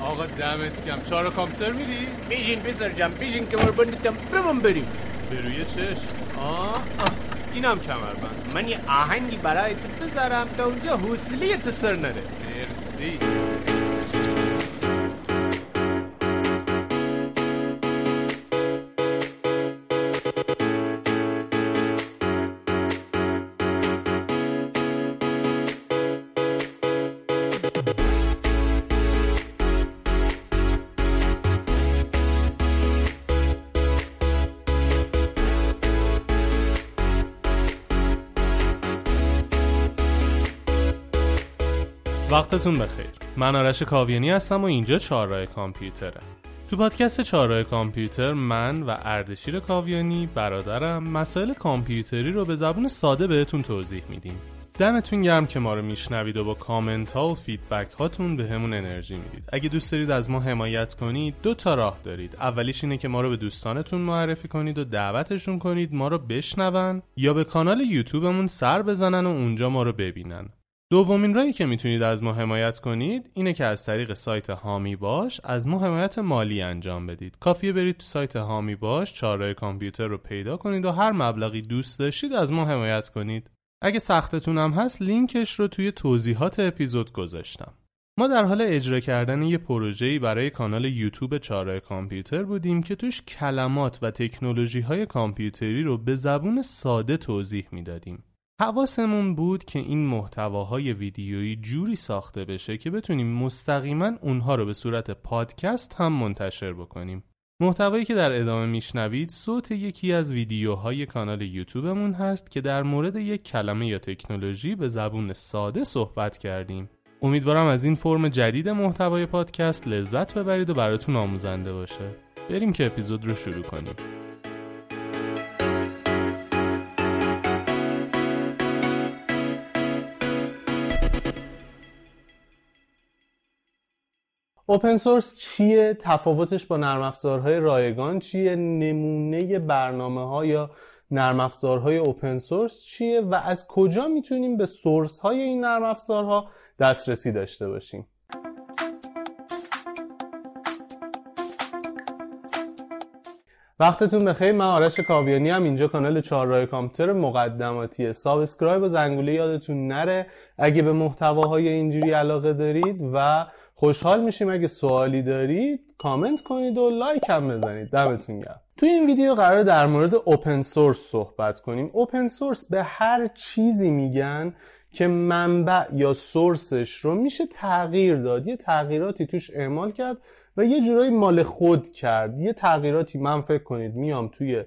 آقا دمت کم چهار کامپیوتر میری؟ بیشین پسر جم بیشین کمر بندتم بمون بریم. به روی چشم. آه, آه. اینم کمربند. من یه آهنگی برای تو بذارم تا اونجا حوصله تو سر نره. مرسی. وقتتون بخیر. من آرش کاویانی هستم و اینجا چهارراه کامپیوتره تو پادکست چهارراه کامپیوتر من و اردشیر کاویانی برادرم مسائل کامپیوتری رو به زبون ساده بهتون توضیح میدیم. دمتون گرم که ما رو میشنوید و با کامنت ها و feedback هاتون بهمون انرژی می‌دید. اگه دوست دارید از ما حمایت کنید دو تا راه دارید. اولیش اینه که ما رو به دوستانتون معرفی کنید و دعوتشون کنید ما رو بشنون یا به کانال یوتیوبمون سر بزنن و اونجا ما رو ببینن. دومین راهی که می‌تونید از ما حمایت کنید اینه که از طریق سایت هامی باش از ما حمایت مالی انجام بدید. کافیه برید تو سایت هامی باش چهارراه کامپیوتر رو پیدا کنید و هر مبلغی دوست داشتید از ما حمایت کنید. اگه سختتون هم هست لینکش رو توی توضیحات اپیزود گذاشتم. ما در حال اجرا کردن یه پروژه‌ای برای کانال یوتیوب چهارراه کامپیوتر بودیم که توش کلمات و تکنولوژی های کامپیوتری رو به زبون ساده توضیح می‌دادیم. حواسمون بود که این محتواهای ویدیویی جوری ساخته بشه که بتونیم مستقیما اونها رو به صورت پادکست هم منتشر بکنیم. محتوایی که در ادامه میشنوید صوت یکی از ویدیوهای کانال یوتیوبمون هست که در مورد یک کلمه یا تکنولوژی به زبون ساده صحبت کردیم. امیدوارم از این فرم جدید محتوای پادکست لذت ببرید و براتون آموزنده باشه. بریم که اپیزود رو شروع کنیم. open source چیه؟ تفاوتش با نرم افزارهای رایگان چیه؟ نمونه برنامه ها یا نرم افزارهای open source چیه؟ و از کجا می‌تونیم به source های این نرم افزارها دسترسی داشته باشیم؟ وقتتون بخیر. من آرش کاویانی‌ام اینجا کانال چهارراه کامپیوتر مقدماتی subscribe و زنگوله یادتون نره. اگه به محتواهای اینجوری علاقه دارید و خوشحال میشیم. اگه سوالی دارید کامنت کنید و لایک هم بزنید. دمتون گرم. توی این ویدیو قرار در مورد اوپن سورس صحبت کنیم. اوپن سورس به هر چیزی میگن. که منبع یا سورسش رو میشه تغییر داد. یه تغییراتی توش اعمال کرد و یه جورایی مال خود کرد. یه تغییراتی من فکر کنید میام توی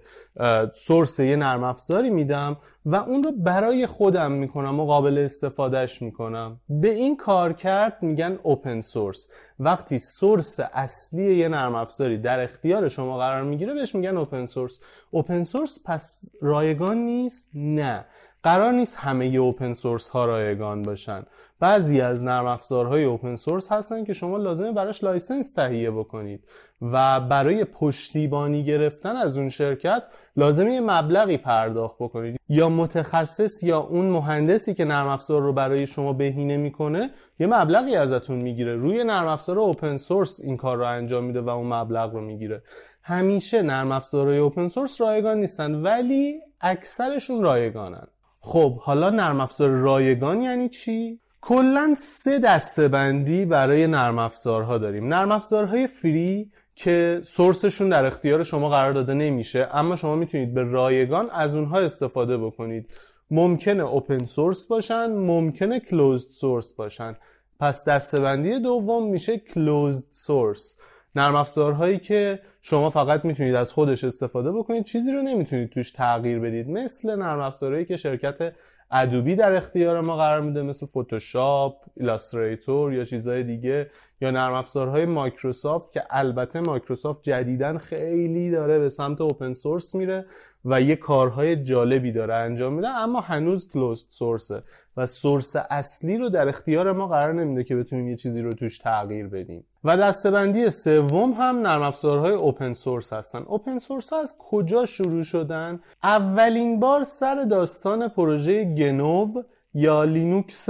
سورس یه نرم افزاری میدم و اون رو برای خودم می‌کنم و قابل استفادهش می‌کنم. به این کار کرد میگن open source وقتی source اصلی یه نرم افزاری در اختیار شما قرار می‌گیره بهش میگن open source open source پس رایگان نیست؟ نه. قرار نیست همه open source ها رایگان باشن. بعضی از نرم افزارهای open source هستن که شما لازمه براش license تهیه بکنید و برای پشتیبانی گرفتن از اون شرکت لازمه یه مبلغی پرداخت بکنید. یا متخصص یا اون مهندسی که نرم افزار رو برای شما بهینه می‌کنه یه مبلغی ازتون می‌گیره. روی نرم افزار اوپن سورس این کار رو انجام میده و اون مبلغ رو می‌گیره. همیشه نرم افزارهای اوپن سورس رایگان نیستن ولی اکثرشون رایگانن. خب حالا نرم افزار رایگان یعنی چی؟ کلا سه دسته بندی برای نرم افزارها داریم. نرم افزارهای فری که سورسشون در اختیار شما قرار داده نمیشه اما شما می‌تونید به رایگان از اونها استفاده بکنید. ممکنه open source باشن ممکنه closed source باشن. پس دسته‌بندی دوم میشه closed source نرم افزارهایی که شما فقط می‌تونید از خودش استفاده بکنید چیزی رو نمی‌تونید توش تغییر بدید. مثل نرم افزارهایی که شرکت Adobe در اختیار ما قرار میده مثل فتوشاپ، Illustrator یا چیزهای دیگه یا نرم افزارهای مایکروسافت که البته مایکروسافت جدیدا خیلی داره به سمت open source میره. و یه کارهای جالبی داره انجام میده اما هنوز کلوزد سورسه و سورس اصلی رو در اختیار ما قرار نمیده که بتونیم یه چیزی رو توش تغییر بدیم. و دستبندی سوم هم نرم افزارهای اوپن سورس هستن. اوپن سورس از کجا شروع شدن؟ اولین بار سر داستان پروژه گنوب یا لینوکس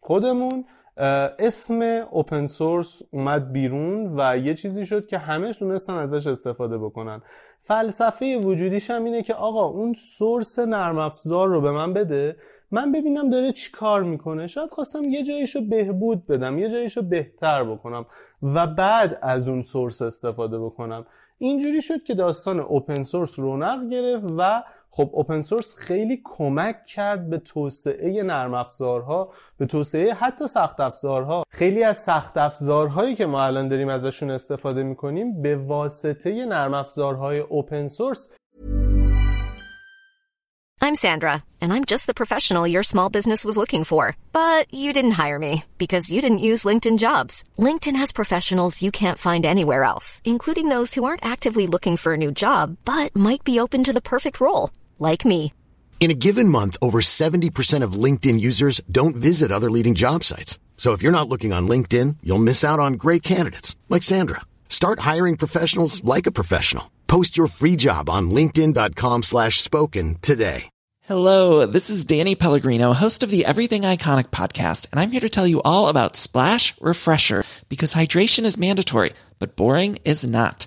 خودمون اسم اوپن سورس اومد بیرون و یه چیزی شد که همه تونستن ازش استفاده بکنن. فلسفه وجودیش هم اینه که آقا اون سورس نرم افزار رو به من بده. من ببینم داره چی کار می‌کنه. شاید خواستم یه جاییشو بهبود بدم یه جاییشو بهتر بکنم و بعد از اون سورس استفاده بکنم. اینجوری شد که داستان اوپن سورس رونق گرفت و خب اوپن سورس خیلی کمک کرد به توسعه نرم افزارها به توسعه حتی سخت افزارها خیلی از سخت افزارهایی که ما الان داریم ازشون استفاده می‌کنیم به واسطه نرم افزارهای اوپن سورس I'm Sandra and I'm just the professional your small business was looking for but you didn't hire me because you didn't use LinkedIn Jobs LinkedIn has professionals you can't find anywhere else including those who aren't actively looking for a new job but might be open to the perfect role like me. In a given month, over 70% of LinkedIn users don't visit other leading job sites. So if you're not looking on LinkedIn, you'll miss out on great candidates like Sandra. Start hiring professionals like a professional. Post your free job on linkedin.com/spoken today. Hello, this is Danny Pellegrino, host of the Everything Iconic podcast, and I'm here to tell you all about Splash Refresher because hydration is mandatory, but boring is not.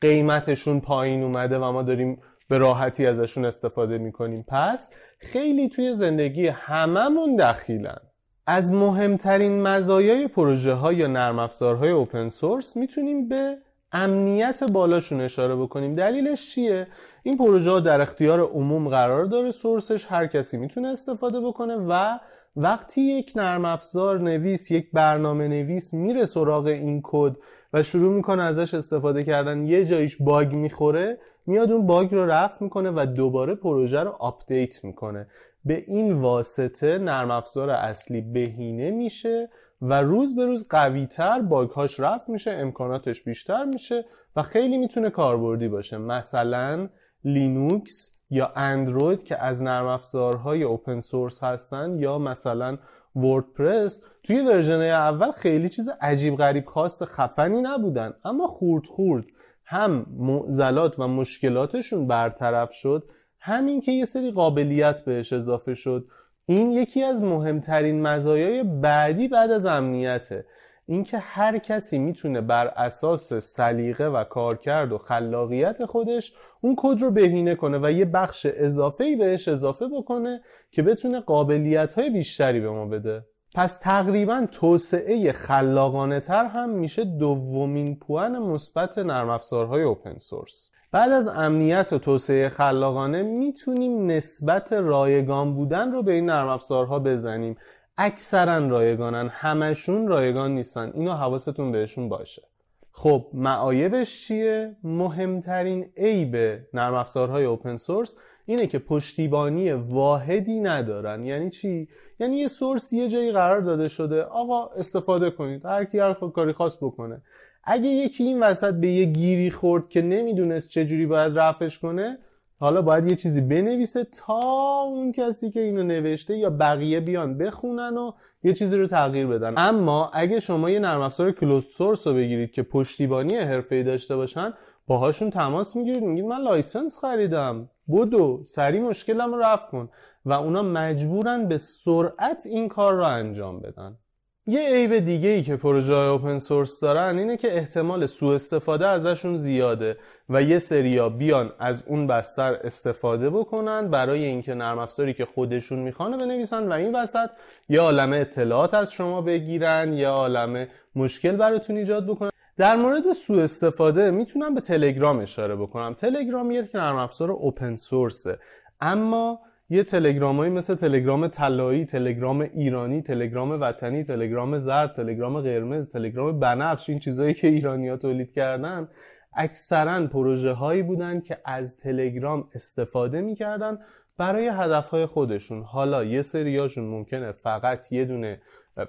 قیمتشون پایین اومده و ما داریم به راحتی ازشون استفاده می‌کنیم. پس خیلی توی زندگی هممون دخیلن. از مهمترین مزایای پروژه ها یا نرم افزارهای اوپن سورس می‌تونیم به امنیت بالاشون اشاره بکنیم. دلیلش چیه؟ این پروژه ها در اختیار عموم قرار داره source ش هر کسی می‌تونه استفاده بکنه و وقتی یک نرم افزار نویس یک برنامه نویس میره سراغ این کد و شروع می‌کنه ازش استفاده کردن. یه جاییش bug می‌خوره میاد اون bug رو رفع می‌کنه و دوباره پروژه رو update می‌کنه. به این واسطه نرم افزار اصلی بهینه میشه و روز به روز قویتر bug هاش رفع میشه امکاناتش بیشتر میشه و خیلی می‌تونه کاربردی باشه. مثلا لینوکس یا اندروید که از نرم افزارهای open source هستن یا مثلا وردپرس توی version اول خیلی چیز عجیب غریب خاص خفنی نبودن. اما خورد خورد. هم معضلات و مشکلاتشون برطرف شد همین که یه سری قابلیت بهش اضافه شد. این یکی از مهمترین مزایای بعدی بعد از امنیته. اینکه هر کسی می‌تونه بر اساس سلیقه و کارکرد و خلاقیت خودش اون کد رو بهینه کنه و یه بخش اضافه ای بهش اضافه بکنه که بتونه قابلیت های بیشتری به ما بده. پس تقریبا توسعه خلاقانه تر هم میشه دومین پوان مثبت نرم افزارهای اوپن سورس بعد از امنیت و توسعه خلاقانه می‌تونیم نسبت رایگان بودن رو به این نرم افزارها بزنیم. اکثرا رایگانن همشون رایگان نیستن. اینو حواستون بهشون باشه. خب معایبش چیه؟ مهمترین عیب نرم افزارهای اوپن سورس اینه که پشتیبانی واحدی ندارن. یعنی چی؟ یعنی یه سورس یه جایی قرار داده شده. آقا استفاده کنید. هر کی هر کاری خاص بکنه. اگه یکی این وسط به یه گیری خورد که نمی‌دونست چجوری باید رفعش کنه حالا باید یه چیزی بنویسه تا اون کسی که اینو نوشته یا بقیه بیان بخونن و یه چیزی رو تغییر بدن. اما اگه شما یه نرم افزار closed source رو بگیرید که پشتیبانی حرفه‌ای داشته باشن باهاشون تماس می‌گیرید میگید من license خریدم. بدو سریع مشکلم رو رفع کن. و اونا مجبورن به سرعت این کار رو انجام بدن. یه عیب دیگه ای که پروژه های open source دارن اینه که احتمال سوء استفاده ازشون زیاده و یه سریا بیان از اون بستر استفاده بکنن برای اینکه نرم افزاری که خودشون می‌خوان بنویسن و این وسط یه عالمه اطلاعات از شما بگیرن یه عالمه مشکل براتون ایجاد بکنن. در مورد سوء استفاده می‌تونم به تلگرام اشاره بکنم. تلگرام یه نرم افزار اوپن سورسه اما یه تلگرامایی مثل تلگرام طلایی، تلگرام ایرانی، تلگرام وطنی، تلگرام زرد، تلگرام قرمز، تلگرام بنفش این چیزهایی که ایرانی ها تولید کردن اکثرا پروژه هایی بودن که از تلگرام استفاده می‌کردن برای هدف های خودشون. حالا یه سریاشون ممکنه فقط یه دونه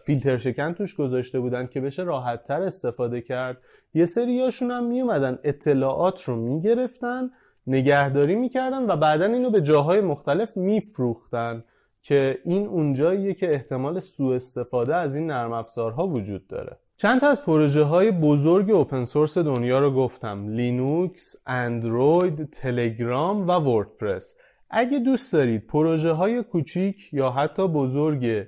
فیلتر شکن توش گذاشته بودن که بشه راحت تر استفاده کرد. یه سریاشون هم میومدن اطلاعات رو می‌گرفتن نگهداری می‌کردن و بعدا اینو به جاهای مختلف میفروختن که این اونجاییه که احتمال سوء استفاده از این نرم افزارها وجود داره. چند تا از پروژه های بزرگ اوپن سورس دنیا رو گفتم. لینوکس، اندروید، تلگرام و وردپرس. اگه دوست دارید پروژه های کوچیک یا حتی بزرگ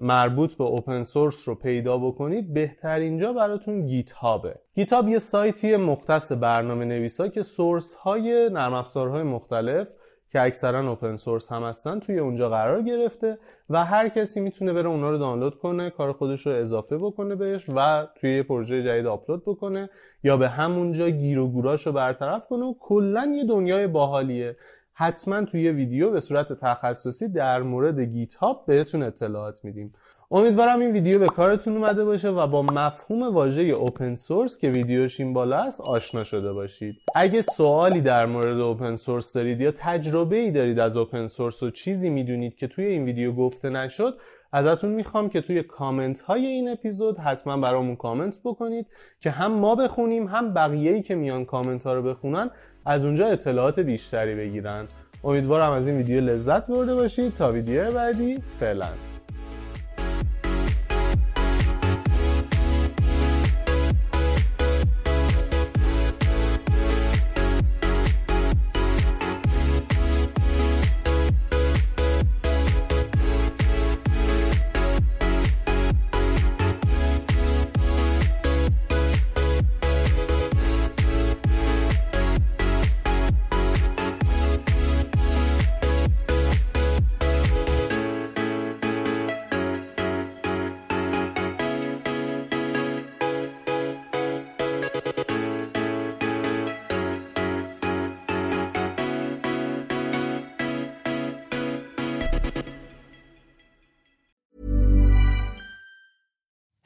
مربوط به اوپن سورس رو پیدا بکنید بهترین جا براتون گیت هابه گیت هاب یه سایتی مختص برنامه نویسا که سورس های نرم افزارهای مختلف که اکثرا اوپن سورس هم هستن توی اونجا قرار گرفته و هر کسی می‌تونه بره اونا رو دانلود کنه کار خودش رو اضافه بکنه بهش و توی یه پروژه جدید آپلود بکنه یا به همونجا گیر و گوراش رو برطرف کنه. و کلا یه دنیای باحالیه. حتما توی ویدیو به صورت تخصصی در مورد گیت هاب بهتون اطلاعات میدیم. امیدوارم این ویدیو به کارتون اومده باشه و با مفهوم واژه اوپن سورس که ویدیوش این بالا است آشنا شده باشید. اگه سوالی در مورد اوپن سورس دارید یا تجربه ای دارید از اوپن سورس و چیزی می‌دونید که توی این ویدیو گفته نشد ازتون می‌خوام که توی کامنت های این اپیزود حتما برامون کامنت بکنید که هم ما بخونیم هم بقیه‌ای که میان کامنت ها رو بخونن از اونجا اطلاعات بیشتری بگیرن. امیدوارم از این ویدیو لذت برده باشید. تا ویدیو بعدی فعلا.